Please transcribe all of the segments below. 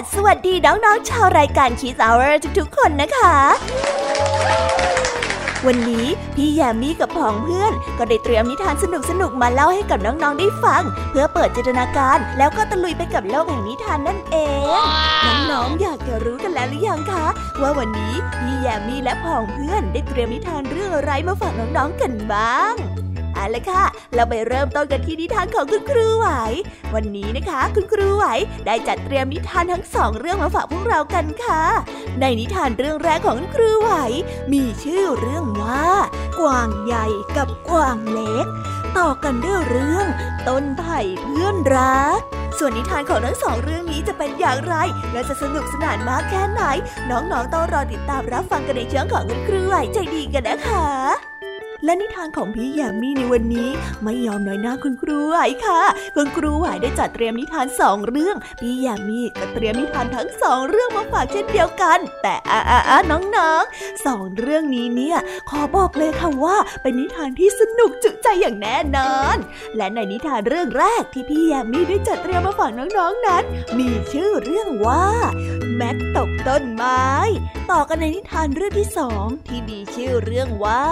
ดสวัสดีน้องๆชาวรายการ Kiss Hour ทุกๆคนนะคะ วันนี้พี่แยมมี่กับผองเพื่อน ก็ได้เตรียมนิทานสนุกๆมาเล่าให้กับน้องๆได้ฟัง เพื่อเปิดจินตนาการ แล้วก็ตะลุยไปกับโลกแห่งนิทานนั่นเอง น้องๆอยากจะรู้กันแล้วหรือยังคะ ว่าวันนี้พี่แยมมี่และผองเพื่อนได้เตรียมนิทานเรื่องอะไรมาฝากน้องๆกันบ้าง เอาละค่ะ เราไปเริ่มต้นกันที่นิทานของคุณครูไหว วันนี้นะคะ คุณครูไหวได้จัดเตรียมนิทานทั้งสองเรื่องมาฝากพวกเรากันค่ะ ในนิทานเรื่องแรกของคุณครูไหว มีชื่อเรื่องว่า กวางใหญ่กับกวางเล็ก ต่อกันด้วยเรื่อง ต้นไผ่เพื่อนรักส่วนนิทานของทั้งสองเรื่องนี้จะเป็นอย่างไร และจะสนุกสนานมากแค่ไหน น้องๆต้องรอติดตามรับฟังกันในช่องของคุณครูไหวใจดีกันนะคะ และนิทานของพี่ยามีในวันนี้ ไม่ยอมน้อยหน้าคุณครูไหวค่ะ คุณครูไหวได้จัดเตรียมนิทานสองเรื่อง พี่ยามีก็เตรียมนิทานทั้งสองเรื่องมาฝากเช่นเดียวกัน แต่อ่าอ่าน้องๆสองเรื่องนี้เนี่ย ขอบอกเลยค่ะว่า เป็นนิทานที่สนุกจุใจอย่างแน่นอน และในนิทานเรื่องแรกที่พี่ยามีได้จัดเตรียมมาฝากน้องๆนั้น มีชื่อเรื่องว่าแม็กตกต้นไม้ ต่อกันในนิทานเรื่องที่สองที่มีชื่อเรื่องว่า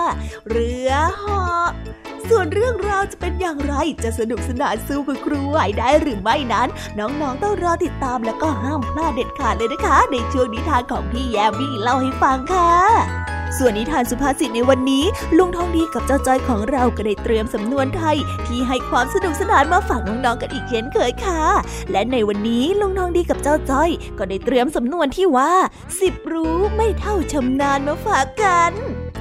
เรือเหาะส่วนเรื่องราวจะเป็นอย่างไรจะสนุกสนานสู้คุณครูไหวได้หรือไม่นั้น น้องๆต้องรอติดตามแล้วก็ห้ามพลาดเด็ดขาดเลยนะคะ ในช่วงนิทานของพี่แยมมี่เล่าให้ฟังค่ะ ส่วนนิทานสุภาษิตในวันนี้ ลุงทองดีกับเจ้าจ้อยของเราก็ได้เตรียมสำนวนไทย ที่ให้ความสนุกสนานมาฝากน้องๆกันอีกเช่นเคยค่ะ และในวันนี้ลุงทองดีกับเจ้าจ้อย ก็ได้เตรียมสำนวนที่ว่าสิบรู้ไม่เท่าชำนาญมาฝากกัน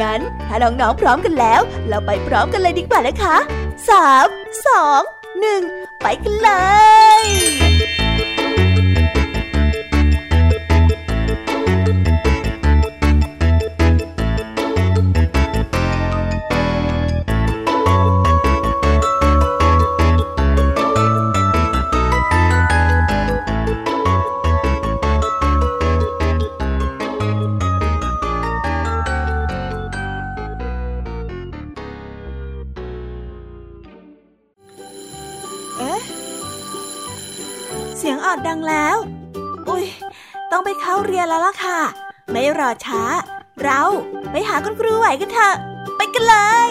งั้น ถ้าน้องๆพร้อมกันแล้ว เราไปพร้อมกันเลยดีกว่านะคะสามสองหนึ่งไปกันเลย ช้า เราไปหาคุณครูไหวกันเถอะ ไปกันเลย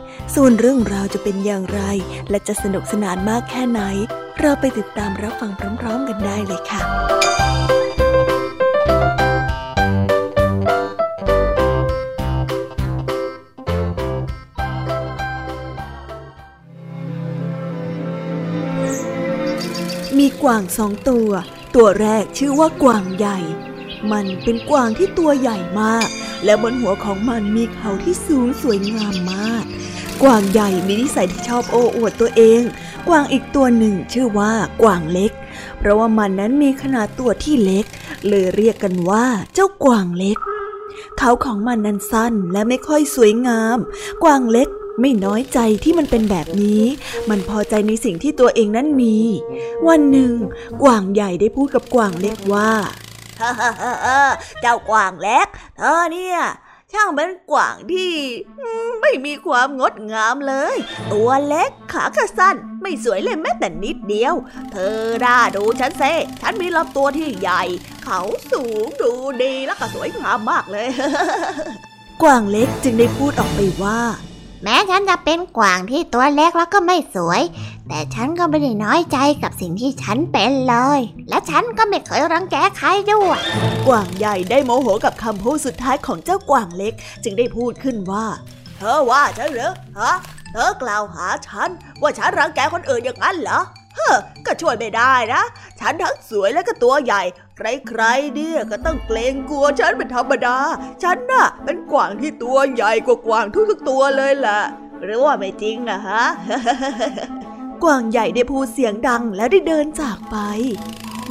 ส่วนเรื่องราวจะเป็นอย่างไร และจะสนุกสนานมากแค่ไหน เราไปติดตามรับฟังพร้อมๆกันได้เลยค่ะมีกวางสองตัว ตัวแรกชื่อว่ากวางใหญ่ มันเป็นกวางที่ตัวใหญ่มาก และบนหัวของมันมีเขาที่สูงสวยงามมาก กวางใหญ่มีนิสัยที่ชอบโอ้อวดตัวเอง กวางอีกตัวหนึ่งชื่อว่ากวางเล็ก เพราะว่ามันนั้นมีขนาดตัวที่เล็ก เลยเรียกกันว่าเจ้ากวางเล็ก เขาของมันนั้นสั้นและไม่ค่อยสวยงาม กวางเล็กไม่น้อยใจที่มันเป็นแบบนี้ มันพอใจในสิ่งที่ตัวเองนั้นมี วันหนึ่ง กวางใหญ่ได้พูดกับกวางเล็กว่า เจ้ากวางเล็ก เธอเนี่ย ช่างเป็นกวางที่ไม่มีความงดงามเลย ตัวเล็กขาก็สั้น ไม่สวยเลยแม้แต่นิดเดียว เธอด่าดูฉันเซฉันมีลำตัวที่ใหญ่ เขาสูงดูดีแล้วก็สวยงามมากเลย กวางเล็กจึงได้พูดออกไปว่า แม้ฉันจะเป็นกวางที่ตัวเล็กแล้วก็ไม่สวย แต่ฉันก็ไม่ได้น้อยใจกับสิ่งที่ฉันเป็นเลย และฉันก็ไม่เคยรังแกใครด้วย กวางใหญ่ได้โมโหกับคำพูดสุดท้ายของเจ้ากวางเล็ก จึงได้พูดขึ้นว่า เธอว่าฉันเหรอฮะ เธอกล่าวหาฉัน ว่าฉันรังแกคนอื่นอย่างนั้นเหรอเฮ้อก็ช่วยไม่ได้นะ ฉันทั้งสวยและก็ตัวใหญ่ ใครๆเนี่ยก็ต้องเกรงกลัวฉันเป็นธรรมดา ฉันน่ะเป็นกวางที่ตัวใหญ่กว่ากวางทุกๆตัวเลยแหละหรือว่าไม่จริงอะฮะ กวางใหญ่ได้พูดเสียงดังแล้วได้เดินจากไป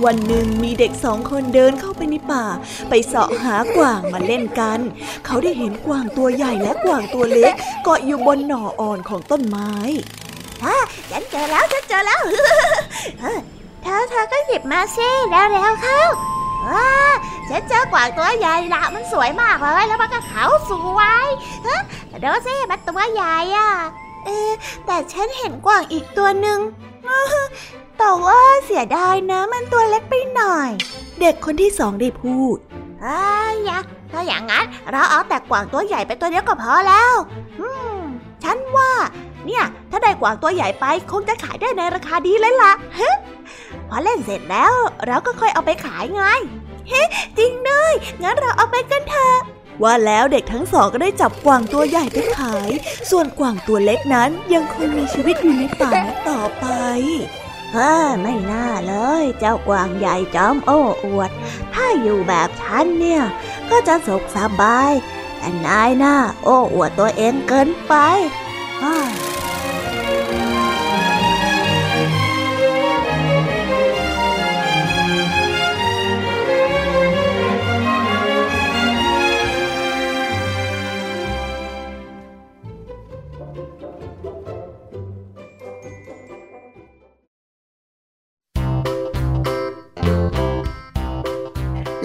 วันหนึ่งมีเด็กสองคนเดินเข้าไปในป่า ไปเสาะหากวางมาเล่นกัน เขาได้เห็นกวางตัวใหญ่และกวางตัวเล็กเกาะอยู่บนหน่ออ่อนของต้นไม้ฮ่าฉันเจอแล้วฉันเจอแล้วเธอเธอก็หยิบมาสิแล้วแล้วเข้าว้าฉันเจอกวางตัวใหญ่ละมันสวยมากเลยแล้วมันก็ขาวสวยเดี๋ยวสิมันตัวใหญ่อะ เอ๊แต่ฉันเห็นกวางอีกตัวหนึ่งแต่ว่าเสียดายนะมันตัวเล็กไปหน่อย เด็กคนที่สองได้พูดอ้ยถ้าอย่างนั้นเราเอาแต่กวางตัวใหญ่ไปตัวเดียวก็พอแล้วอืมฉันว่า เนี่ย ถ้าได้กวางตัวใหญ่ไปคงจะขายได้ในราคาดีเลยล่ะพอเล่นเสร็จแล้ว เราก็ค่อยเอาไปขายไงเฮ้จริงด้วยงั้นเราเอาไปกันเถอะ ว่าแล้วเด็กทั้งสองก็ได้จับกวางตัวใหญ่ไปขาย ส่วนกวางตัวเล็กนั้นยังคงมีชีวิตอยู่ในป่านั้นต่อไปเฮ้ไม่น่าเลย เจ้ากวางใหญ่จอมโอ้อวด ถ้าอยู่แบบฉันเนี่ย ก็จะสุขสบาย แต่นายน่าโอ้อวดตัวเองเกินไป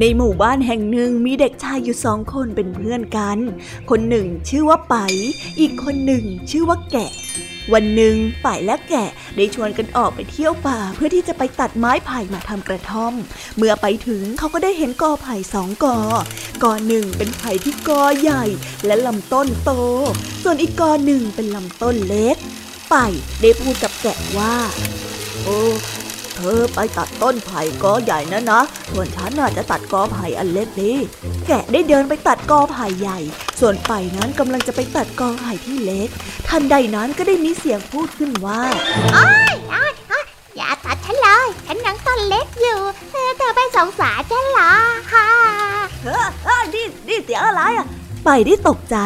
ในหมู่บ้านแห่งหนึ่งมีเด็กชายอยู่สองคนเป็นเพื่อนกัน คนหนึ่งชื่อว่าไป อีกคนหนึ่งชื่อว่าแกะ วันหนึ่งป่ายและแกะได้ชวนกันออกไปเที่ยวป่าเพื่อที่จะไปตัดไม้ไผ่มาทำกระท่อม เมื่อไปถึงเขาก็ได้เห็นกอไผ่สองกอกอหนึ่งเป็นไผ่ที่กอใหญ่ และลำต้นโต ส่วนอีกกอหนึ่งเป็นลำต้นเล็ก ป่ายได้พูดกับแกะว่า โอ้ ธอไปตัดต้นไผ่กอใหญ่นะนะ ส่วนฉันน่าจะตัดกอไผ่อันเล็กนี่แกะได้เดินไปตัดกอไผ่ใหญ่ ส่วนไปนั้นกำลังจะไปตัดกอไผ่ที่เล็ก ทันใดนั้นก็ได้มีเสียงพูดขึ้นว่าโอ้ยโอ้ยอย่าตัดฉันเลยฉันยังต้นเล็กอยู่เธอไปสงสารฉันเหรอฮ่าเฮ้ยนี่นี่เสียงอะไรอะไปได้ตกใจ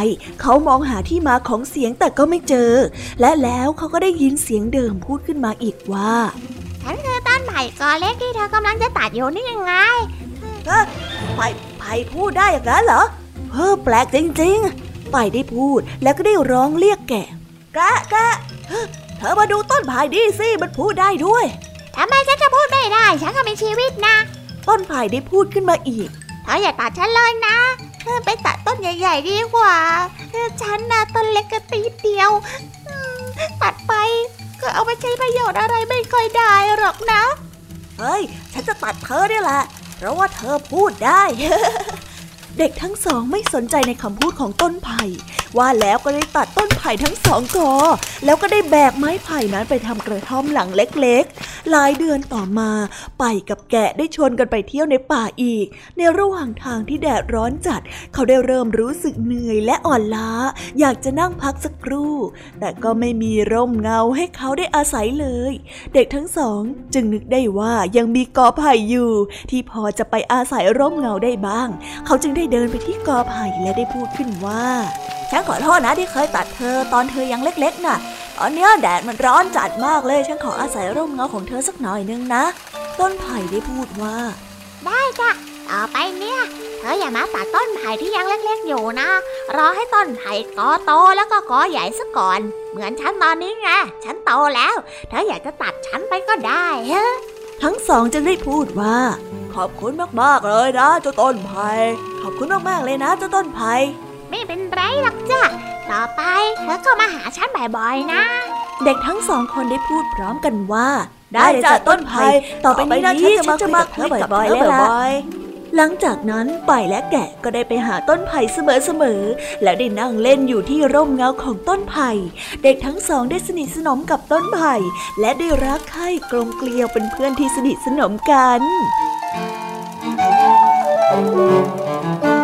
เขามองหาที่มาของเสียงแต่ก็ไม่เจอ และแล้วเขาก็ได้ยินเสียงเดิมพูดขึ้นมาอีกว่า ฉันคือต้นไผ่กอเล็กที่เธอกำลังจะตัดอยู่นี่ยังไงเฮ้ไผ่ไผ่พูดได้อย่างนั้นเหรอเฮ้อแปลกจริงๆไปได้พูดแล้วก็ได้ร้องเรียกแกะแกะแกะเธอมาดูต้นไผ่ดิสิมันพูดได้ด้วยทำไมฉันจะพูดไม่ได้ ฉันก็มีชีวิตนะ ต้นไผ่ได้พูดขึ้นมาอีกเธออย่าตัดฉันเลยนะไปตัดต้นใหญ่ๆดีกว่า ฉันน่ะต้นเล็กกระตีเดียว ตัดไป ก็เอาไปใช้ประโยชน์อะไรไม่ค่อยได้หรอกนะ เฮ้ย ฉันจะตัดเธอเนี่ยแหละ เพราะว่าเธอพูดได้ เด็กทั้งสองไม่สนใจในคำพูดของต้นไผ่ ว่าแล้วก็ได้ตัดต้นไผ่ทั้งสองกอ แล้วก็ได้แบกไม้ไผ่นั้นไปทำกระท่อมหลังเล็กๆ หลายเดือนต่อมา ไปกับแกะได้ชวนกันไปเที่ยวในป่าอีก ในระหว่างทางที่แดดร้อนจัด เขาได้เริ่มรู้สึกเหนื่อยและอ่อนล้า อยากจะนั่งพักสักครู่ แต่ก็ไม่มีร่มเงาให้เขาได้อาศัยเลย เด็กทั้งสองจึงนึกได้ว่ายังมีกอไผ่อยู่ ที่พอจะไปอาศัยร่มเงาได้บ้าง เขาจึงได้เดินไปที่กอไผ่และได้พูดขึ้นว่าฉันขอโทษนะที่เคยตัดเธอตอนเธอยังเล็กๆน่ะ ตอนนี้แดดมันร้อนจัดมากเลย ฉันขออาศัยร่มเงาของเธอสักหน่อยนึงนะ ต้นไผ่ได้พูดว่า ได้จ้ะต่อไปเนี่ย เธออย่ามาตัดต้นไผ่ที่ยังเล็กๆอยู่นะ รอให้ต้นไผ่กอโตแล้วก็กอใหญ่ซะก่อน เหมือนฉันตอนนี้ไง ฉันโตแล้ว เธออยากจะตัดฉันไปก็ได้ฮะทั้งสองจึงได้พูดว่า ขอบคุณมากๆเลยนะเจ้าต้นไผ่ ขอบคุณมากๆเลยนะเจ้าต้นไผ่ ไม่เป็นไรหรอกจ้ะ ต่อไปเธอก็มาหาฉันบ่อยๆนะ เด็กทั้งสองคนได้พูดพร้อมกันว่า ได้จ้ะต้นไผ่ต่อไปนี้ฉันจะมาคุยกับเธอบ่อยๆเลยล่ะหลังจากนั้นป่ายและแกะก็ได้ไปหาต้นไผ่เสมอๆ แล้วได้นั่งเล่นอยู่ที่ร่มเงาของต้นไผ่ เด็กทั้งสองได้สนิทสนมกับต้นไผ่ และได้รักใคร่กลมเกลียวเป็นเพื่อนที่สนิทสนมกัน Thank you.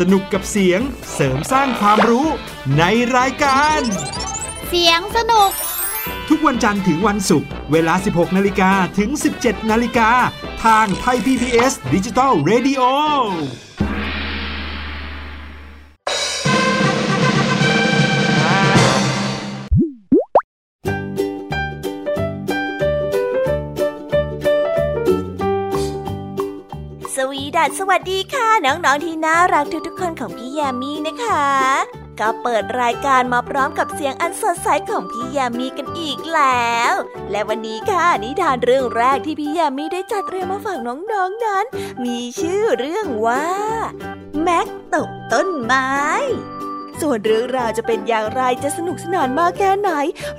สนุกกับเสียงเสริมสร้างความรู้ในรายการ เสียงสนุก ทุกวันจันทร์ถึงวันศุกร์เวลา 16 นาฬิกาถึง 17 นาฬิกา ทางไทย PPS ดิจิตอล Radio ดัดสวัสดีค่ะ น้อง ๆ ที่น่ารัก ทุกๆคนของพี่แยามีนะคะ ก็เปิดรายการมาพร้อมกับเสียงอันสดใสของพี่แยามีกันอีกแล้ว และวันนี้ค่ะนิทานเรื่องแรกที่พี่แยามีได้จัดเตรียมมาฝากน้องๆนนั้น มีชื่อเรื่องว่าแม็กตกต้นไม้ส่วนเรื่องราวจะเป็นอย่างไรจะสนุกสนานมากแค่ไหน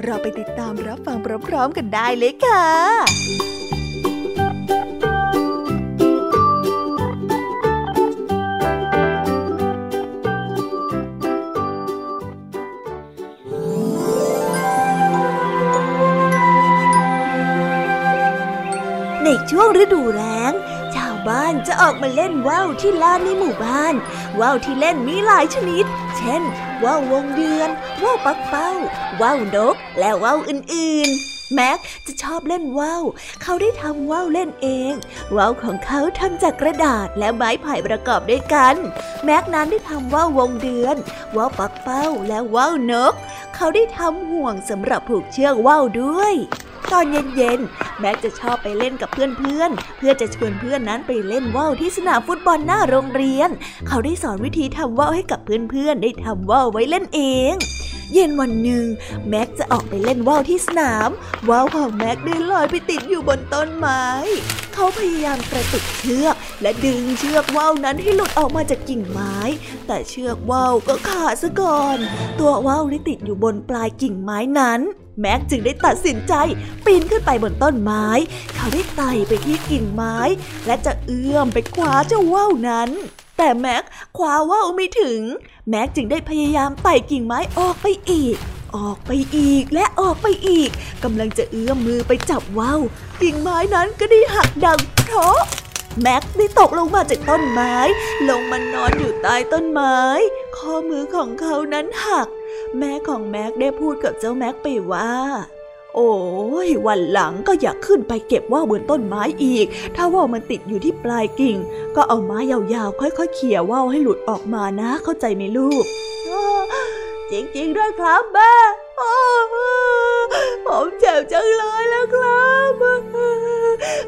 เราไปติดตามรับฟังพร้อมๆกันได้เลยค่ะ ช่วงฤดูแล้ง ชาวบ้านจะออกมาเล่นว่าวที่ลานในหมู่บ้าน ว่าวที่เล่นมีหลายชนิด เช่น ว่าววงเดือน ว่าวปักเป้า ว่าวนก และว่าวอื่นๆแม็กจะชอบเล่นว่าว เขาได้ทำว่าวเล่นเอง ว่าวของเขาทำจากกระดาษและไม้ไผ่ประกอบด้วยกัน แม็กนั้นได้ทำว่าววงเดือน ว่าวปักเป้าและว่าวนก เขาได้ทำห่วงสำหรับผูกเชือกว่าวด้วย ตอนเย็นๆ แม็กจะชอบไปเล่นกับเพื่อนๆ เพื่อจะชวนเพื่อนนั้นไปเล่นว่าวที่สนามฟุตบอลหน้าโรงเรียน เขาได้สอนวิธีทำว่าวให้กับเพื่อนๆ ได้ทำว่าวไว้เล่นเอง เย็นวันหนึ่งแม็กจะออกไปเล่นว่าวที่สนาม ว่าวของแม็กได้ลอยไปติดอยู่บนต้นไม้ เขาพยายามกระตุกเชือก และดึงเชือกว่าวนั้นให้หลุดออกมาจากกิ่งไม้ แต่เชือกว่าวก็ขาดซะก่อน ตัวว่าวได้ติดอยู่บนปลายกิ่งไม้นั้น แม็กจึงได้ตัดสินใจ ปีนขึ้นไปบนต้นไม้ เขาได้ไต่ไปที่กิ่งไม้ และจะเอื้อมไปคว้าเจ้าว่าวนั้น แต่แม็กคว้าว่าวไม่ถึง แม็กจึงได้พยายามไต่กิ่งไม้ออกไปอีก ออกไปอีกและออกไปอีกกำลังจะเอื้อมมือไปจับว่าวกิ่งไม้นั้นก็ได้หักดังเพราะ แม็กได้ตกลงมาจากต้นไม้ ลงมานอนอยู่ใต้ต้นไม้ ข้อมือของเขานั้นหัก แม่ของแม็กได้พูดกับเจ้าแม็กไปว่า โอ้ยวันหลังก็อยากขึ้นไปเก็บว่าวบนต้นไม้อีก ถ้าว่ามันติดอยู่ที่ปลายกิ่ง ก็เอาไม้ยาวๆ ค่อยๆเขี่ยว่าวให้หลุดออกมานะ เข้าใจไหมลูกจริงๆด้วยครับแม่ผมเจ็บจังเลยแล้วครับ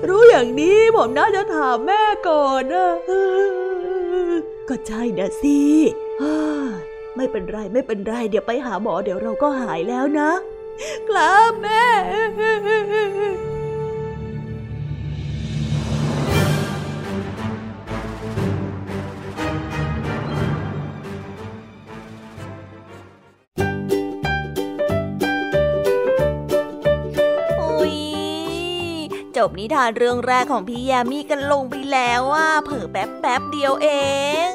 รู้อย่างนี้ผมน่าจะถามแม่ก่อนนะก็ใช่นะสิไม่เป็นไรไม่เป็นไร เดี๋ยวไปหาหมอเดี๋ยวเราก็หายแล้วนะ ครับแม่ บนิทานเรื่องแรกของพี่ยามีกันลงไปแล้วว่าเผิ่แป๊บแป๊บเดียวเอง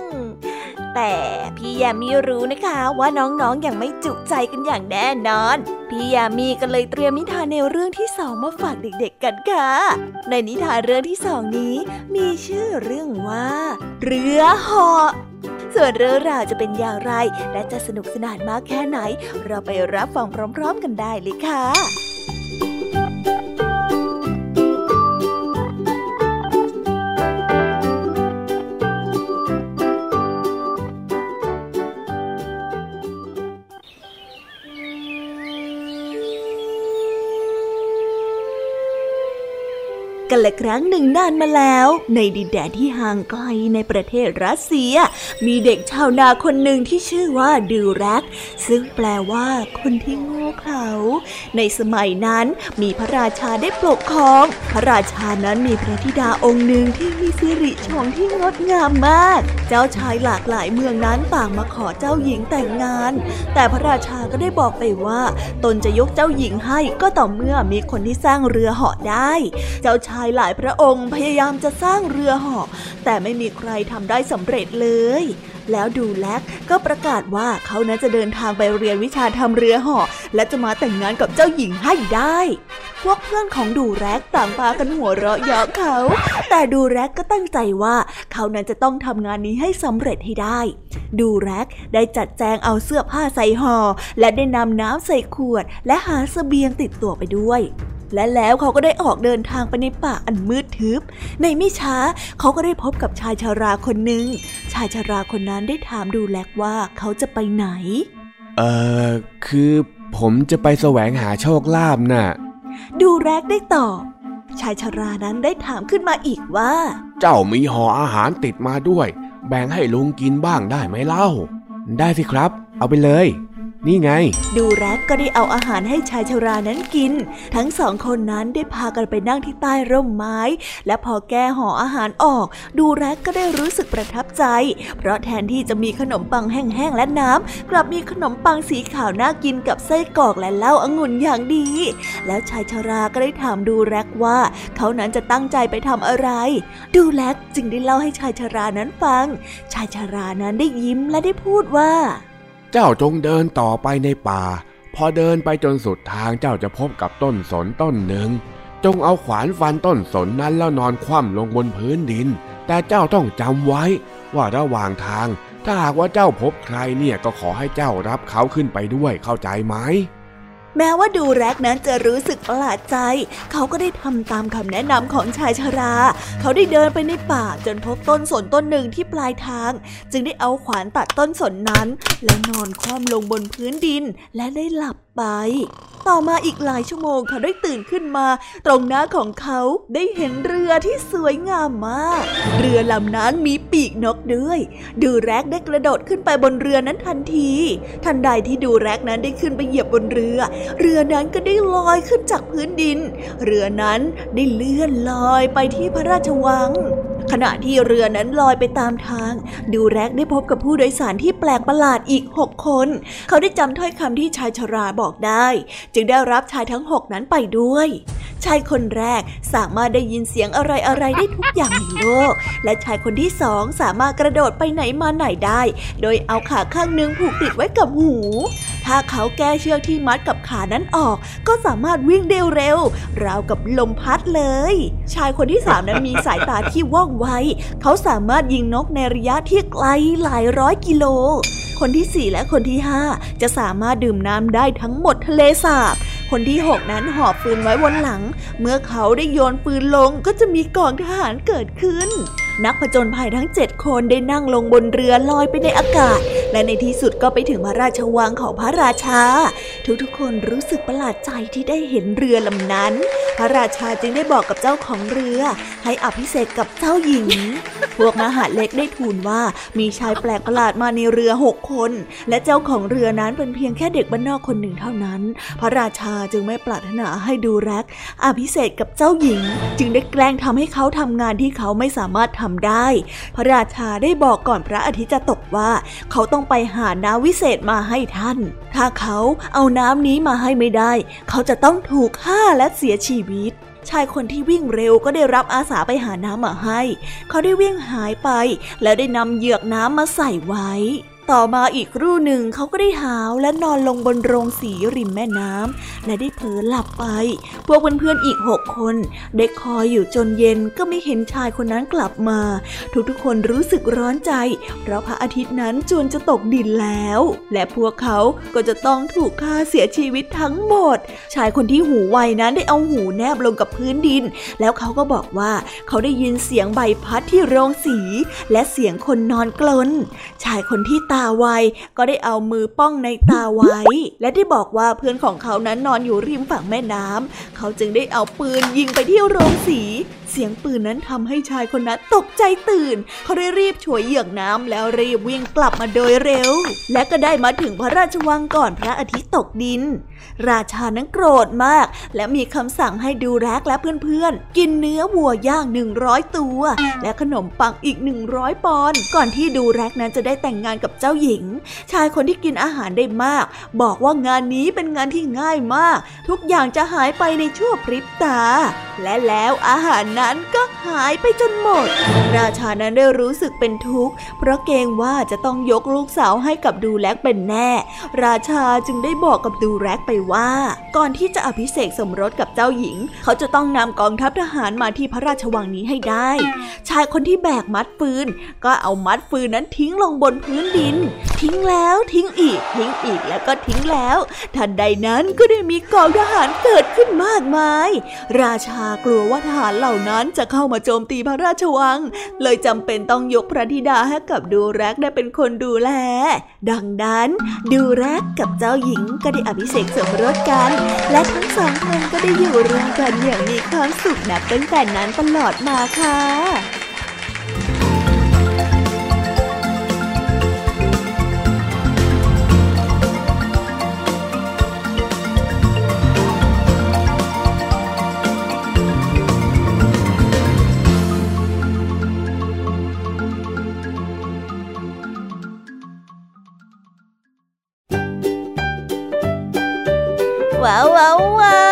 แต่พี่ยามีรู้นะคะว่าน้องๆออย่างไม่จุใจกันอย่างแน่นอน พี่ยามีก็เลยเตรียมนิทานแนวเรื่องที่สองมาฝากเด็กๆกันค่ะ ในนิทานเรื่องที่สองนี้ มีชื่อเรื่องว่า เรือเหาะส่วนเรื่องราวจะเป็นอย่างไร และจะสนุกสนานมากแค่ไหน เราไปรับฟังพร้อม ๆ กันได้เลยค่ะ กันละครั้งหนึ่งนานมาแล้ว ในดินแดนที่ห่างไกลในประเทศรัสเซีย มีเด็กชาวนาคนหนึ่งที่ชื่อว่าดูรัก ซึ่งแปลว่าคนที่โง่เขลาในสมัยนั้นมีพระราชาได้ปกครอง พระราชานั้นมีพระธิดาองค์หนึ่งที่มีสิริชงที่งดงามมาก เจ้าชายหลากหลายเมืองนั้นต่างมาขอเจ้าหญิงแต่งงาน แต่พระราชาก็ได้บอกไปว่า ตนจะยกเจ้าหญิงให้ก็ต่อเมื่อมีคนที่สร้างเรือเหาะได้ เจ้าชายหลายพระองค์พยายามจะสร้างเรือเหาะแต่ไม่มีใครทำได้สำเร็จเลย แล้วดูแลกก็ประกาศว่าเขานั้นจะเดินทางไปเรียนวิชาทำเรือเหาะและจะมาแต่งงานกับเจ้าหญิงให้ได้ พวกเพื่อนของดูแรกต่างพากันหัวเราะเยาะเขา แต่ดูแรกก็ตั้งใจว่าเขานั้นจะต้องทำงานนี้ให้สำเร็จให้ได้ ดูแรกได้จัดแจงเอาเสื้อผ้าใส่ห่อและได้นำน้ำใส่ขวด และหาสเสบียงติดตัวไปด้วย และแล้วเขาก็ได้ออกเดินทางไปในป่าอันมืดทึบ ในไม่ช้าเขาก็ได้พบกับชายชาราคนหนึ่ง ชายชาราคนนั้นได้ถามดูแลกว่าเขาจะไปไหน เออคือผมจะไปแสวงหาโชคลาภน่ะ ดูแรกได้ตอบ ชายชารานั้นได้ถามขึ้นมาอีกว่า เจ้ามีห่ออาหารติดมาด้วย แบ่งให้ลุงกินบ้างได้ไหมเล่า ได้สิครับ เอาไปเลย นี่ไง ดูแร็กก็ได้เอาอาหารให้ชายชรานั้นกิน ทั้งสองคนนั้นได้พากันไปนั่งที่ใต้ร่มไม้ และพอแก้ห่ออาหารออก ดูแร็กก็ได้รู้สึกประทับใจ เพราะแทนที่จะมีขนมปังแห้งๆและน้ำ กลับมีขนมปังสีขาวน่ากินกับไส้กรอกและเหล้าองุ่นอย่างดี แล้วชายชราก็ได้ถามดูแร็กว่า เขานั้นจะตั้งใจไปทำอะไร ดูแร็กจึงได้เล่าให้ชายชรานั้นฟัง ชายชรานั้นได้ยิ้มและได้พูดว่า เจ้าจงเดินต่อไปในป่า พอเดินไปจนสุดทางเจ้าจะพบกับต้นสนต้นหนึ่ง จงเอาขวานฟันต้นสนนั้นแล้วนอนคว่ำลงบนพื้นดิน แต่เจ้าต้องจำไว้ ว่าระหว่างทาง ถ้าหากว่าเจ้าพบใครเนี่ยก็ขอให้เจ้ารับเขาขึ้นไปด้วยเข้าใจไหม แม้ว่าดูแรกนั้นจะรู้สึกประหลาดใจ เขาก็ได้ทำตามคำแนะนำของชายชรา เขาได้เดินไปในป่าจนพบต้นสนต้นหนึ่งที่ปลายทาง จึงได้เอาขวานตัดต้นสนนั้น แล้วนอนคว่ำลงบนพื้นดินและได้หลับ ไป ต่อมาอีกหลายชั่วโมงเขาได้ตื่นขึ้นมา ตรงหน้าของเขาได้เห็นเรือที่สวยงามมาก เรือลำนั้นมีปีกนกด้วย ดูแรกได้กระโดดขึ้นไปบนเรือนั้นทันที ทันใดที่ดูแรกนั้นได้ขึ้นไปเหยียบบนเรือ เรือนั้นก็ได้ลอยขึ้นจากพื้นดิน เรือนั้นได้เลื่อนลอยไปที่พระราชวังขณะที่เรือนั้นลอยไปตามทาง ดูแรกได้พบกับผู้โดยสารที่แปลกประหลาดอีกหกคน เขาได้จำถ้อยคำที่ชายชราบอกได้ จึงได้รับชายทั้งหกนั้นไปด้วย ชายคนแรกสามารถได้ยินเสียงอะไรอะไได้ทุกอย่างในโลก และชายคนที่สองสามารถกระโดดไปไหนมาไหนได้ โดยเอาขาข้างหนึ่งผูกติดไว้กับหู ถ้าเขาแก้เชือกที่มัดกับขานั้นออก ก็สามารถวิ่งเร็วเร็วราวกับลมพัดเลย ชายคนที่สามนั้นมีสายตาที่ว่องไว เขาสามารถยิงนกในระยะที่ไกลหลายร้อยกิโล คนที่สี่และคนที่ห้าจะสามารถดื่มน้ำได้ทั้งหมดทะเลสาบ คนที่หกนั้นหอบปืนไว้บนหลัง เมื่อเขาได้โยนปืนลงก็จะมีกองทหารเกิดขึ้น นักผจญภัยทั้งเจ็ดคนได้นั่งลงบนเรือลอยไปในอากาศ และในที่สุดก็ไปถึงพระราชวังของพระราชา ทุกๆ คนรู้สึกประหลาดใจที่ได้เห็นเรือลำนั้น พระราชาจึงได้บอกกับเจ้าของเรือ ให้อภิเษกกับเจ้าหญิง พวกมหาเล็กได้ทูลว่ามีชายแปลกประหลาดมาในเรือหกคน และเจ้าของเรือนั้นเป็นเพียงแค่เด็กบ้านนอกคนหนึ่งเท่านั้น พระราชาจึงไม่ปรารถนาให้ดูแรกอภิเษกกับเจ้าหญิง จึงได้แกล้งทำให้เขาทำงานที่เขาไม่สามารถทำได้ พระราชาได้บอกก่อนพระอาทิตย์จะตกว่า เขาต้องไปหาน้ำวิเศษมาให้ท่าน ถ้าเขาเอาน้ำนี้มาให้ไม่ได้ เขาจะต้องถูกฆ่าและเสียชีวิตชายคนที่วิ่งเร็วก็ได้รับอาสาไปหาน้ำมาให้ เขาได้วิ่งหายไป แล้วได้นำเหยือกน้ำมาใส่ไว้ ต่อมาอีกครู่หนึ่งเขาก็ได้หาวและนอนลงบนโรงสีริมแม่น้ำและได้เผลอหลับไป พวกเพื่อนๆอีกหกคนได้คอยอยู่จนเย็นก็ไม่เห็นชายคนนั้นกลับมา ทุกๆคนรู้สึกร้อนใจ เพราะพระอาทิตย์นั้นจวนจะตกดินแล้ว และพวกเขาก็จะต้องถูกฆ่าเสียชีวิตทั้งหมด ชายคนที่หูไวนั้นได้เอาหูแนบลงกับพื้นดิน แล้วเขาก็บอกว่าเขาได้ยินเสียงใบพัดที่โรงสี และเสียงคนนอนกลนชายคนที่ตาไว ก็ได้เอามือป้องในตาไว้ และได้บอกว่าเพื่อนของเขานั้นนอนอยู่ริมฝั่งแม่น้ำเขาจึงได้เอาปืนยิงไปที่โรงสี เสียงปืนนั้นทำให้ชายคนนั้นตกใจตื่น เขาได้รีบฉวยเหยือกน้ำแล้วรีบวิ่งกลับมาโดยเร็ว และก็ได้มาถึงพระราชวังก่อนพระอาทิตย์ตกดิน ราชานั้นโกรธมาก และมีคำสั่งให้ดูแรกและเพื่อนๆ กินเนื้อวัวย่างหนึ่งร้อยตัว และขนมปังอีกหนึ่งร้อยปอนด์ก่อนที่ดูแรกนั้นจะได้แต่งงานกับเจ้าหญิง ชายคนที่กินอาหารได้มาก บอกว่างานนี้เป็นงานที่ง่ายมาก ทุกอย่างจะหายไปในชั่วพริบตา และแล้วอาหารนั้นก็หายไปจนหมด ราชานั้นได้รู้สึกเป็นทุกข์เพราะเกรงว่าจะต้องยกลูกสาวให้กับดูแลกเป็นแน่ ราชาจึงได้บอกกับดูแลกไปว่า ก่อนที่จะอภิเษกสมรสกับเจ้าหญิง เขาจะต้องนำกองทัพทหารมาที่พระราชวังนี้ให้ได้ ชายคนที่แบกมัดฟืน ก็เอามัดฟืนนั้นทิ้งลงบนพื้นดิน ทิ้งแล้วทิ้งอีก ทิ้งอีกแล้วก็ทิ้งแล้ว ทันใดนั้นก็ได้มีกองทหารเกิดขึ้นมากมาย ราชากลัวว่าทหารเหล่านั้นจะเข้ามาโจมตีพระราชวัง เลยจำเป็นต้องยกพระธิดาให้กับดูแรกได้เป็นคนดูแล ดังนั้น ดูแรกกับเจ้าหญิงก็ได้อภิเษกสมรสกัน และทั้งสองคนก็ได้อยู่รวมกันอย่างมีความสุขนับตั้งแต่นั้นตลอดมาค่ะ ว้าวว้าวว้าว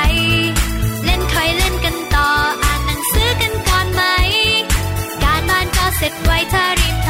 set white are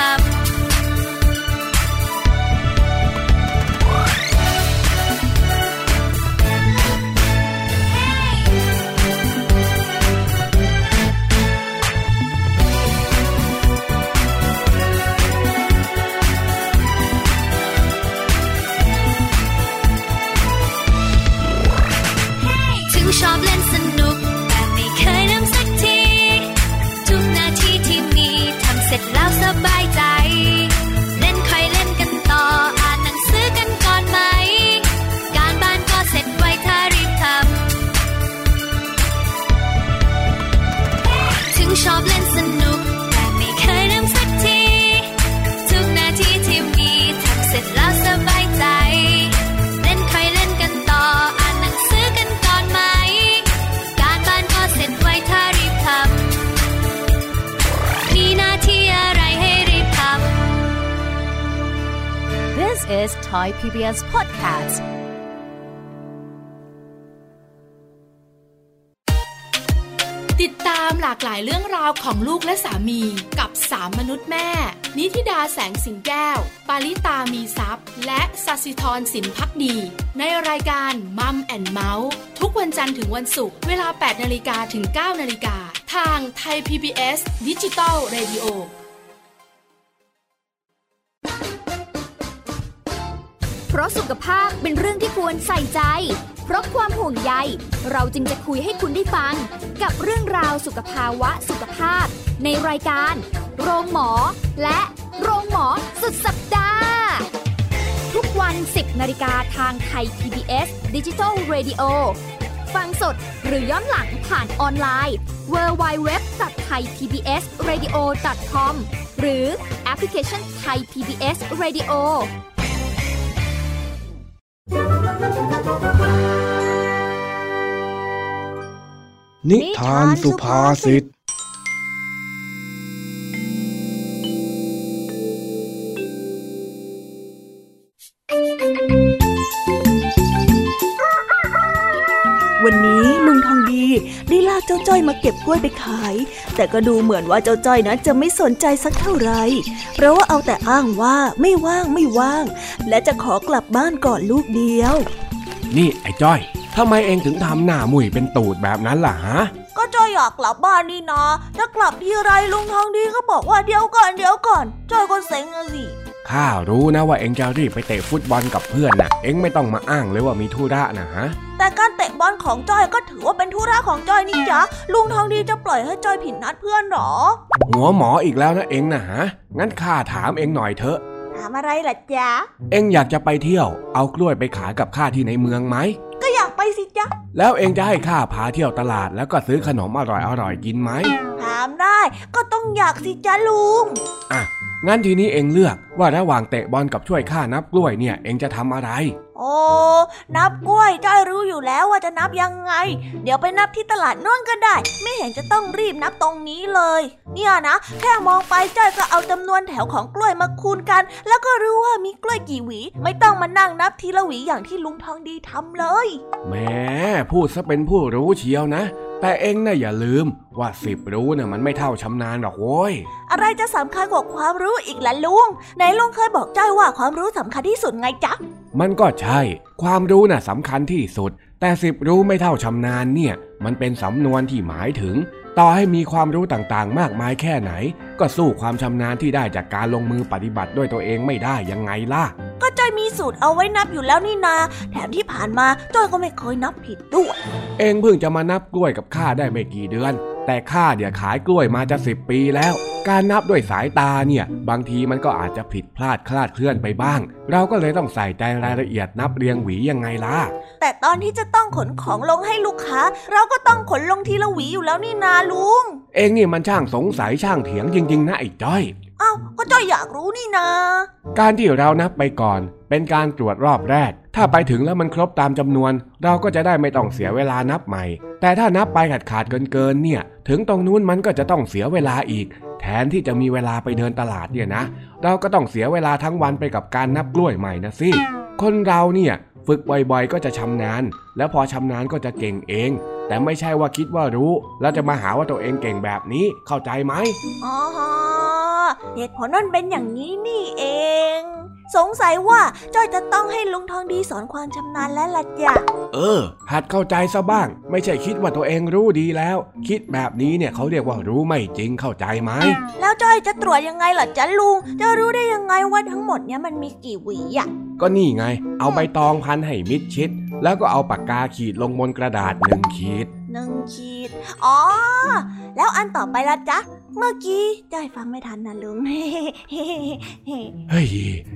is Thai PBS Podcast ติดตามหลากหลายเรื่องราวของลูกและสามีกับสามมนุษย์แม่ นิธิดาแสงสิงแก้ว ปาริตามีซัพ์และสัสิธรสินพักดี ในรายการ Mum and Mouth ทุกวันจันทร์ถึงวันศุกร์เวลา 8นาฬิกาถึง 9นาฬิกาทางไทย PBS ดิจิตอล Radio เพราะสุขภาพเป็นเรื่องที่ควรใส่ใจ เพราะความห่วงใย เราจึงจะคุยให้คุณได้ฟัง กับเรื่องราวสุขภาวะสุขภาพ ในรายการ โรงหมอ และโรงหมอสุดสัปดาห์ ทุกวัน 10นาฬิกาทางไทย PBS Digital Radio ฟังสดหรือย้อนหลังผ่านออนไลน์ www.thaipbsradio.com หรือแอปพลิเคชัน Thai PBS Radio นิทานสุภาษิต เจ้าจ้อยมาเก็บกล้วยไปขาย แต่ก็ดูเหมือนว่าเจ้าจ้อยนะจะไม่สนใจสักเท่าไหร่เพราะว่าเอาแต่อ้างว่าไม่ว่างไม่ว่าง และจะขอกลับบ้านก่อนลูกเดียว นี่ไอ้จ้อยทำไมเองถึงทำหน้ามุยเป็นตูดแบบนั้นล่ะฮะก็จ้อยอยากกลับบ้านนี่นะถ้ากลับทีไรลุงทองดีก็บอกว่าเดี๋ยวก่อนเดี๋ยวก่อนจ้อยก็เซ็งอะสิ ข้ารู้นะว่าเองจะรีบไปเตะฟุตบอลกับเพื่อนน่ะเองไม่ต้องมาอ้างเลยว่ามีธุระนะฮะ แต่การเตะบอลของจ้อยก็ถือว่าเป็นธุระของจ้อยนี่จ๊ะลุงทองดีจะปล่อยให้จ้อยผิดนัดเพื่อนหรอ หัวหมออีกแล้วนะเองนะฮะ งั้นข้าถามเองหน่อยเถอะ ถามอะไรล่ะจ๊ะ เองอยากจะไปเที่ยว เอากล้วยไปขายกับข้าที่ในเมืองไหมก็อยากไปสิ จ๊ะ แล้วเองจะให้ข้าพาเที่ยวตลาดแล้วก็ซื้อขนมอร่อยๆกินไหม ถามได้ ก็ต้องอยากสิจ๊ะลุง อะ งั้นทีนี้เองเลือกว่าระหว่างเตะบอลกับช่วยข้านับกล้วยเนี่ย เองจะทำอะไร โอ้นับกล้วยจ้อยรู้อยู่แล้วว่าจะนับยังไง เดี๋ยวไปนับที่ตลาดโน่นก็ได้ ไม่เห็นจะต้องรีบนับตรงนี้เลย เนี่ยนะ แค่มองไปจ้อยก็เอาจำนวนแถวของกล้วยมาคูณกัน แล้วก็รู้ว่ามีกล้วยกี่หวี ไม่ต้องมานั่งนับทีละหวีอย่างที่ลุงทองดีทำเลยแหมพูดซะเป็นผู้รู้เชียวนะ แต่เองน่ะอย่าลืมว่าสิบรู้น่ะมันไม่เท่าชำนาญหรอกโว้ย อะไรจะสำคัญกว่าความรู้อีกล่ะลุงไหนลุงเคยบอกจ้อยว่าความรู้สำคัญที่สุดไงจ๊ะ มันก็ใช่ ความรู้น่ะสำคัญที่สุด แต่สิบรู้ไม่เท่าชำนาญเนี่ย มันเป็นสำนวนที่หมายถึง ต่อให้มีความรู้ต่างๆ มากมายแค่ไหนก็สู้ความชำนาญที่ได้จากการลงมือปฏิบัติด้วยตัวเองไม่ได้ยังไงล่ะ ก็จ้อยมีสูตรเอาไว้นับอยู่แล้วนี่นา แถมที่ผ่านมาจ้อยก็ไม่เคยนับผิดด้วย เองเพิ่งจะมานับกล้วยกับข้าได้ไม่กี่เดือน แต่ข้าเดี๋ยวขายกล้วยมาจะสิบปีแล้ว การนับด้วยสายตาเนี่ย บางทีมันก็อาจจะผิดพลาดคลาดเคลื่อนไปบ้าง เราก็เลยต้องใส่ใจรายละเอียดนับเรียงหวียังไงล่ะ แต่ตอนที่จะต้องขนของลงให้ลูกค้า เราก็ต้องขนลงทีละหวีอยู่แล้วนี่นาลุง เองนี่มันช่างสงสัยช่างเถียงจริง ๆ นะไอ้จ้อยเอ้าก็จ้อยอยากรู้นี่นา การที่เรานับไปก่อน เป็นการตรวจรอบแรก ถ้าไปถึงแล้วมันครบตามจำนวน เราก็จะได้ไม่ต้องเสียเวลานับใหม่ แต่ถ้านับไปขาดขาดเกินเกินๆเนี่ย ถึงตรงนู้นมันก็จะต้องเสียเวลาอีก แทนที่จะมีเวลาไปเดินตลาดเนี่ยนะ เราก็ต้องเสียเวลาทั้งวันไปกับการนับกล้วยใหม่นะสิคนเราเนี่ยฝึกบ่อยๆ ก็จะชำนาญ แล้วพอชำนาญก็จะเก่งเองแต่ไม่ใช่ว่าคิดว่ารู้ แล้วจะมาหาว่าตัวเองเก่งแบบนี้เข้าใจไหมอ๋อเหตุผลนั่นเป็นอย่างนี้นี่เอง สงสัยว่าจ้อยจะต้องให้ลุงทองดีสอนความชำนาญแล้วล่ะจ้ะเออ หัดเข้าใจซะบ้าง ไม่ใช่คิดว่าตัวเองรู้ดีแล้ว คิดแบบนี้เนี่ยเขาเรียกว่ารู้ไม่จริงเข้าใจไหม แล้วจ้อยจะตรวจยังไงล่ะจ๊ะลุง จะรู้ได้ยังไงว่าทั้งหมดเนี้ยมันมีกี่หวีอะ ก็นี่ไง เอาใบตองพันให้มิดชิด แล้วก็เอาปากกาขีดลงบนกระดาษหนึ่งขีด หนึ่งขีด อ๋อ แล้วอันต่อไปละจ๊ะ เมื่อกี้จ้อยฟังไม่ทันนะลุง เฮ้ย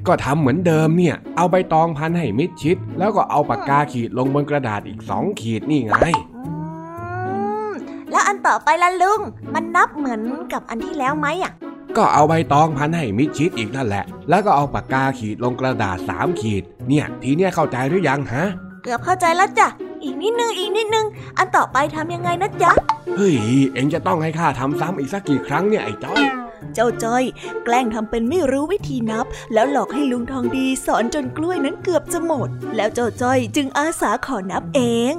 ก็ทำเหมือนเดิมเนี่ย เอาใบตองพันให้มิดชิด แล้วก็เอาปากกาขีดลงบนกระดาษอีกสองขีดนี่ไงอืมแล้วอันต่อไปละลุง มันนับเหมือนกับอันที่แล้วไหมอะก็เอาใบตองพันให้มิดชิดอีกนั่นแหละ แล้วก็เอาปากกาขีดลงกระดาษสามขีด เนี่ย ทีเนี้ยเข้าใจหรือยังฮะ เกือบเข้าใจแล้วจ้ะ อีกนิดนึงอีกนิดนึง อันต่อไปทำยังไงนะจ๊ะ เฮ้ย เอ็งจะต้องให้ข้าทำซ้ำอีกสักกี่ครั้งเนี่ยไอ้จ้อยเจ้าจ้อย แกล้งทำเป็นไม่รู้วิธีนับ แล้วหลอกให้ลุงทองดีสอนจนกล้วยนั้นเกือบจะหมด แล้วเจ้าจ้อยจึงอาสาขอนับเอง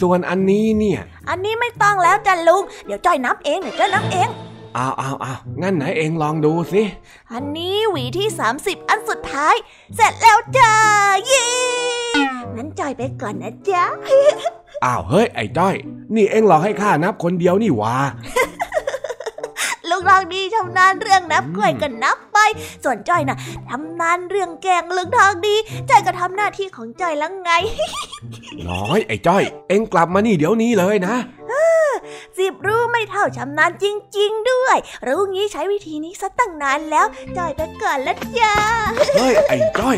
ส่วนอันนี้เนี่ย อันนี้ไม่ต้องแล้วจ้ะลุง เดี๋ยวจ้อยนับเองเดี๋ยวจ้อยนับเองอ้าวอ้าวอ้าวงั้นไหนเอ็งลองดูสิ อันนี้หวีที่ 30 อันสุดท้าย เสร็จแล้วจ้าเย้ งั้นจอยไปก่อนนะจ๊ะ อ้าวเฮ้ย ไอ้จ้อย นี่เอ็งหลอกให้ข้านับคนเดียวนี่หวาลุงทองดีชำนาญเรื่องนับกล้วยก็นับไป ส่วนจ้อยน่ะทำนาญเรื่องแกงลุงทองดีจ้อยก็ทำหน้าที่ของจ้อยแล้วไง น้อยไอ้จ้อย เอ็งกลับมานี่เดี๋ยวนี้เลยนะสิบรู้ไม่เท่าชำนาญจริง ๆ ด้วย รู้งี้ใช้วิธีนี้ซะตั้งนานแล้ว จ้อยไปก่อนละจ้า เฮ้ย ไอ้จ้อย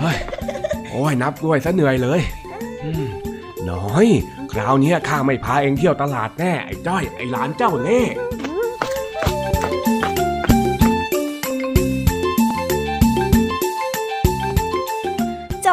เฮ้ย โอ้ยนับด้วยซะเหนื่อยเลยอืมน้อย คราวเนี้ยข้าไม่พาเอ็งเที่ยวตลาดแน่ไอ้จ้อยไอ้หลานเจ้าเล่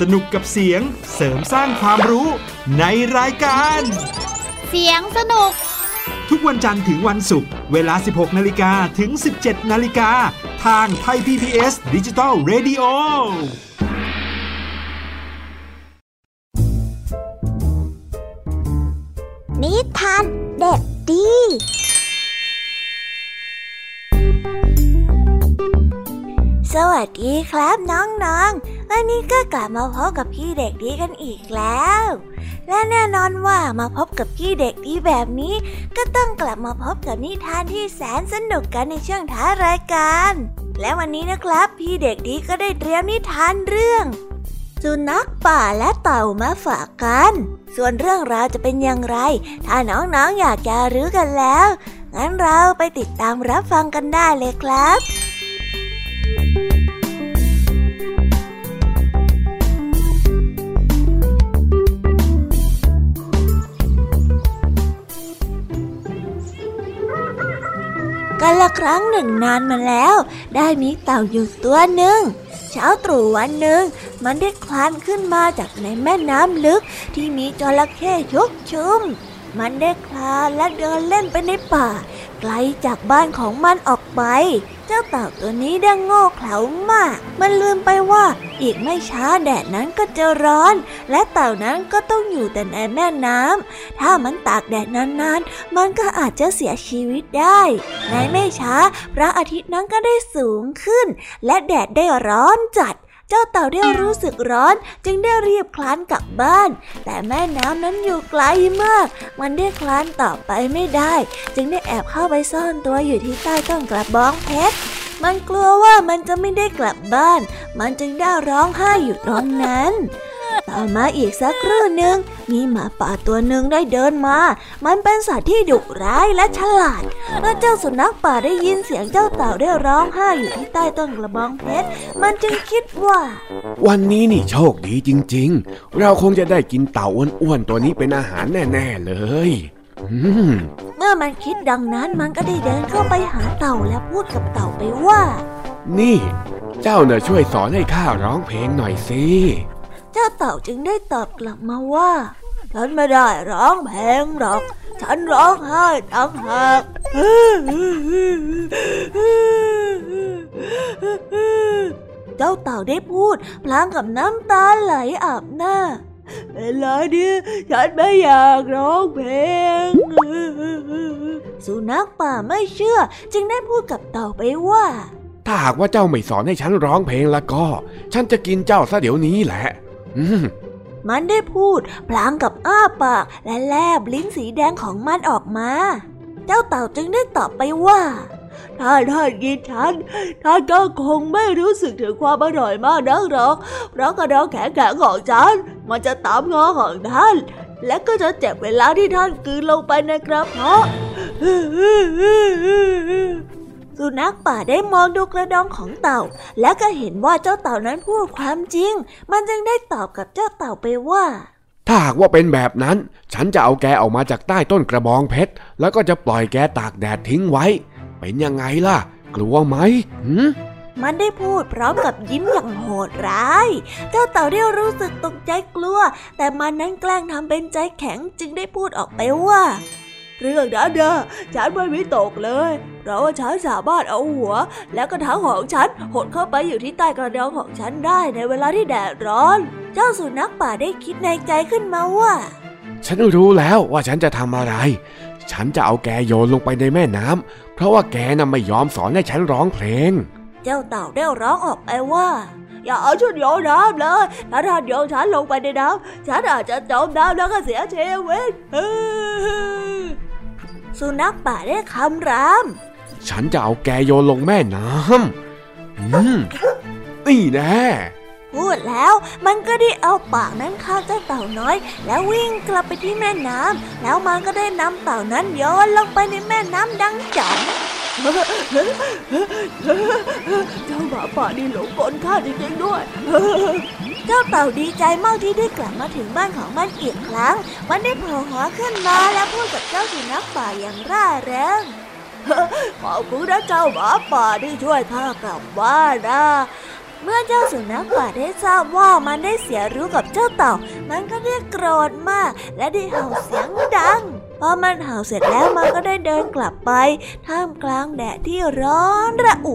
สนุกกับเสียงเสริมสร้างความรู้ในรายการ เสียงสนุก ทุกวันจันทร์ถึงวันศุกร์เวลา 16 นาฬิกาถึง 17 นาฬิกา ทางไทย PPS ดิจิตอล Radio นิทานเด็กดีสวัสดีครับน้องๆ วันนี้ก็กลับมาพบกับพี่เด็กดีกันอีกแล้ว และแน่นอนว่ามาพบกับพี่เด็กดีแบบนี้ ก็ต้องกลับมาพบกับนิทานที่แสนสนุกกันในช่วงท้ายรายการ และวันนี้นะครับ พี่เด็กดีก็ได้เตรียมนิทานเรื่องสุนัขป่าและเต่ามาฝากกัน ส่วนเรื่องราวจะเป็นอย่างไร ถ้าน้องๆออยากจะรู้กันแล้ว งั้นเราไปติดตามรับฟังกันได้เลยครับ กันละครั้งหนึ่งนานมาแล้ว ได้มีเต่าอยู่ตัวหนึ่งเช้าตรู่วันหนึ่ง มันได้คลานขึ้นมาจากในแม่น้ำลึกที่มีจระเข้ชุกชุม มันได้คลานและเดินเล่นไปในป่า ไกลจากบ้านของมันออกไป เจ้าเต่าตัวนี้ดังโง่เขลามาก มันลืมไปว่าอีกไม่ช้าแดดนั้นก็จะร้อน และเต่านั้นก็ต้องอยู่แต่ในแม่น้ำ ถ้ามันตากแดดนานๆ มันก็อาจจะเสียชีวิตได้ ในไม่ช้า พระอาทิตย์นั้นก็ได้สูงขึ้น และแดดได้ร้อนจัด จ้าเต่าได้รู้สึกร้อน จึงได้รีบคลานกลับบ้าน แต่แม่น้ำนั้นอยู่ไกลมาก มันได้คลานต่อไปไม่ได้ จึงได้แอบเข้าไปซ่อนตัวอยู่ที่ใต้ต้นกระบองเพชรมันกลัวว่ามันจะไม่ได้กลับบ้าน มันจึงได้ร้องไห้อยู่ตรงนั้น ต่อมาอีกสักครู่หนึ่งมีหมาป่าตัวหนึ่งได้เดินมา มันเป็นสัตว์ที่ดุร้ายและฉลาดเมื่อเจ้าสุนัขป่าได้ยินเสียงเจ้าเต่าได้ร้องไห้อยู่ที่ใต้ต้นกระบองเพชร มันจึงคิดว่า วันนี้นี่โชคดีจริง ๆ เราคงจะได้กินเต่าอ้วนๆตัวนี้เป็นอาหารแน่ๆเลยอืมเมื่อมันคิดดังนั้นมันก็ได้เดินเข้าไปหาเต่าและพูดกับเต่าไปว่า นี่ เจ้าเน่ะช่วยสอนให้ข้าร้องเพลงหน่อยสิ เจ้าเต่าจึงได้ตอบกลับมาว่า ฉันไม่ได้ร้องเพลงหรอก ฉันร้องไห้ต่างหากเจ้าเต่าได้พูด พลางกับน้ำตาไหลอาบหน้าเป็นไรดิฉันไม่อยากร้องเพลง สุนัขป่าไม่เชื่อ จึงได้พูดกับเต่าไปว่า ถ้าหากว่าเจ้าไม่สอนให้ฉันร้องเพลงแล้วก็ ฉันจะกินเจ้าซะเดี๋ยวนี้แหละ มันได้พูดพลางกับอ้าปากและแลบลิ้นสีแดงของมันออกมา เจ้าเต่าจึงได้ตอบไปว่า ถ้าท่านกินฉันท่านก็คงไม่รู้สึกถึงความอร่อยมากนักหรอก เพราะกระดองแข็งๆของฉัน มันจะตามงอของท่าน และก็จะเจ็บเวลาที่ท่านกืนลงไปในกระเพาะ สุนัขป่าได้มองดูกระดองของเต่า และก็เห็นว่าเจ้าเต่านั้นพูดความจริง มันจึงได้ตอบกับเจ้าเต่าไปว่า ถ้าหากว่าเป็นแบบนั้น ฉันจะเอาแกออกมาจากใต้ต้นกระบองเพชร แล้วก็จะปล่อยแกตากแดดทิ้งไว้ไปเป็นยังไงล่ะ กลัวไหมหืมมันได้พูดพร้อมกับยิ้มอย่างโหดร้าย เจ้าเต่าได้รู้สึกตกใจกลัว แต่มันนั้นแกล้งทำเป็นใจแข็งจึงได้พูดออกไปว่า เรื่องนั้นเด้อฉันไม่มีตกเลย เพราะว่าฉันสามารถเอาหัว และกระถางของฉันหดเข้าไปอยู่ที่ใต้กระดองของฉันได้ในเวลาที่แดดร้อน เจ้าสุนัขป่าได้คิดในใจขึ้นมาว่า ฉันรู้แล้วว่าฉันจะทำอะไร ฉันจะเอาแกโยนลงไปในแม่น้ำเพราะว่าแกน่ะไม่ยอมสอนให้ฉันร้องเพลง เจ้าเต่าได้ร้องออกไปว่าอย่าเอาฉันโยนน้ำเลย ถ้าท่านโยนฉันลงไปในน้ำฉันอาจจะจมน้ำแล้วก็เสียชีวิตเฮ้ย สุนัขป่าได้คำราม ฉันจะเอาแกโยนลงแม่น้ำอืมนี่แน่พูดแล้วมันก็ได้เอาปากนั้นคาบเจ้าเต่าน้อย แล้ววิ่งกลับไปที่แม่น้ำแล้วมันก็ได้นำเต่านั้นโยนลงไปในแม่น้ำดังจ่องเจ้าหมาป่านี่หลงกลข้าจริงๆด้วย เจ้าเต่าดีใจมากที่ได้กลับมาถึงบ้านของมันอีกครั้ง มันได้โผล่หัวขึ้นมาแล้วพูดกับเจ้าสุนัขป่าอย่างร่าเริงขอบคุณนะเจ้าหมาป่าที่ช่วยข้ากลับบ้านนะเมื่อเจ้าสุนัขป่าได้ทราบว่ามันได้เสียรู้กับเจ้าเต่า มันก็ได้โกรธมาก และได้เห่าเสียงดัง พอมันเห่าเสร็จแล้วมันก็ได้เดินกลับไป ท่ามกลางแดดที่ร้อนระอุ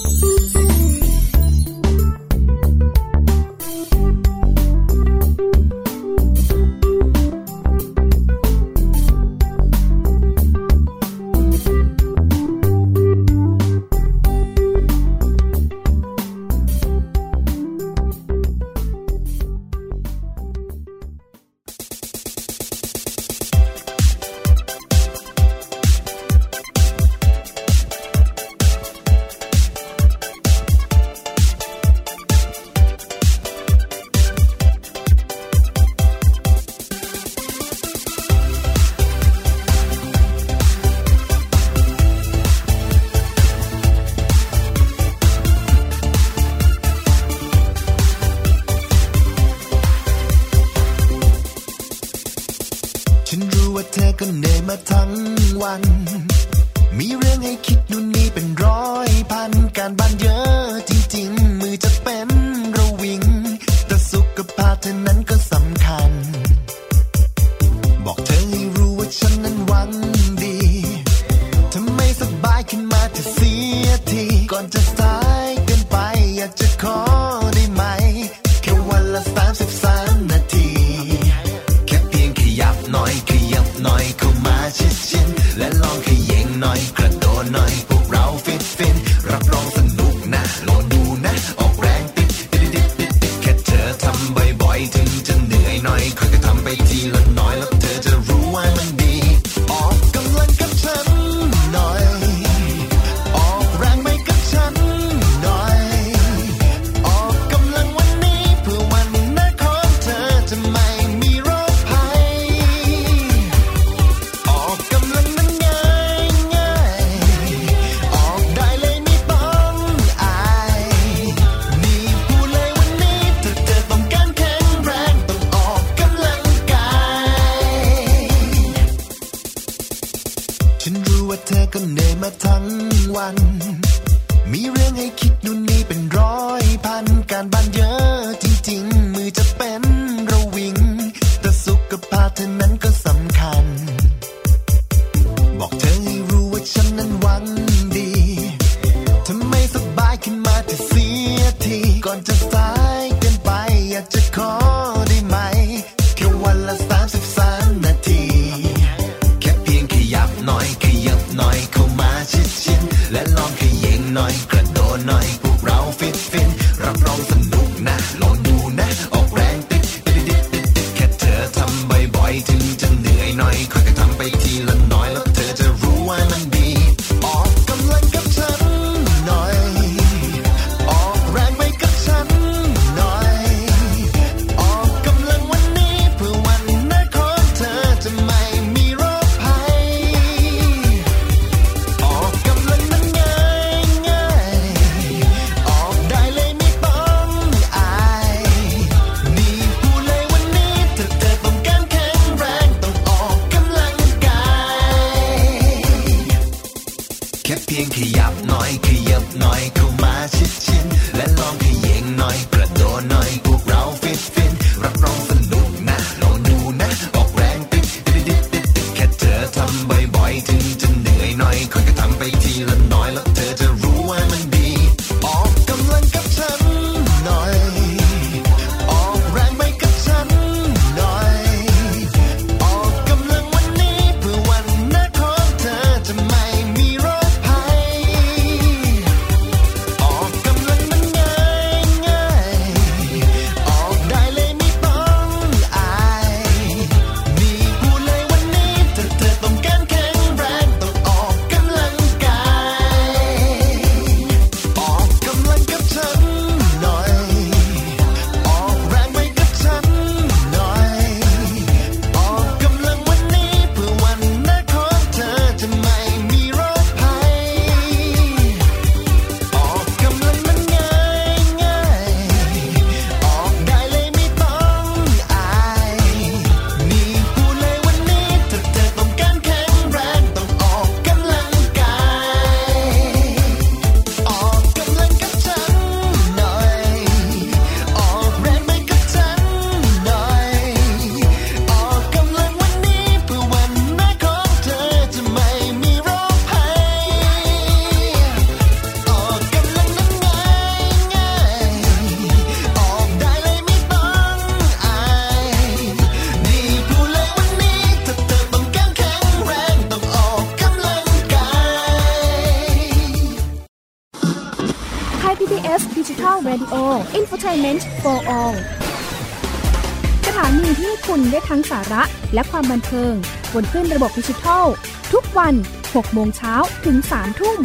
และความบันเทิง บนขึ้นระบบดิจิทัล ทุกวัน 6 โมงเช้าถึง 3 ทุ่ม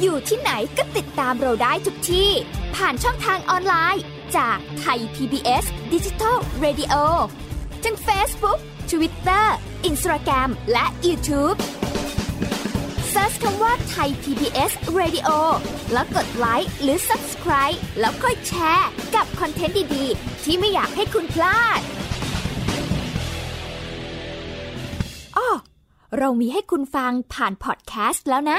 อยู่ที่ไหนก็ติดตามเราได้ทุกที่ ผ่านช่องทางออนไลน์ จากไทย PBS Digital Radio ทั้ง Facebook Twitter Instagram และ YouTube Search คำว่าไทย PBS Radio แล้วกดไลค์หรือ Subscribe แล้วค่อยแชร์ กับคอนเทนต์ดี ๆ ที่ไม่อยากให้คุณพลาดอ้อเรามีให้คุณฟังผ่านพอดแคสต์แล้วนะ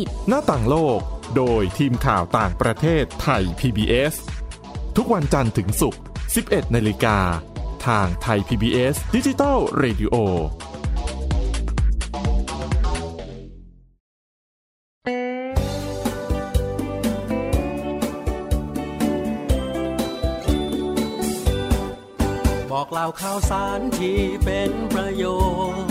ิจหน้าต่างโลก โดยทีมข่าวต่างประเทศไทย PBS ทุกวันจันทร์ถึงศุกร์ 11 นาฬิกา ทางไทย PBS ดิจิตอล Radio บอกเล่าข่าวสารที่เป็นประโยชน์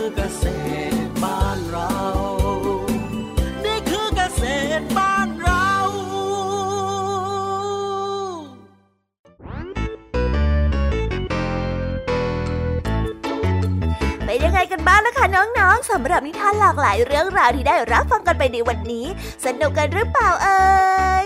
อ กันบ้างนะคะน้องๆสำหรับนิทานหลากหลายเรื่องราวที่ได้รับฟังกันไปในวันนี้ สนุกกันหรือเปล่าเอ่ย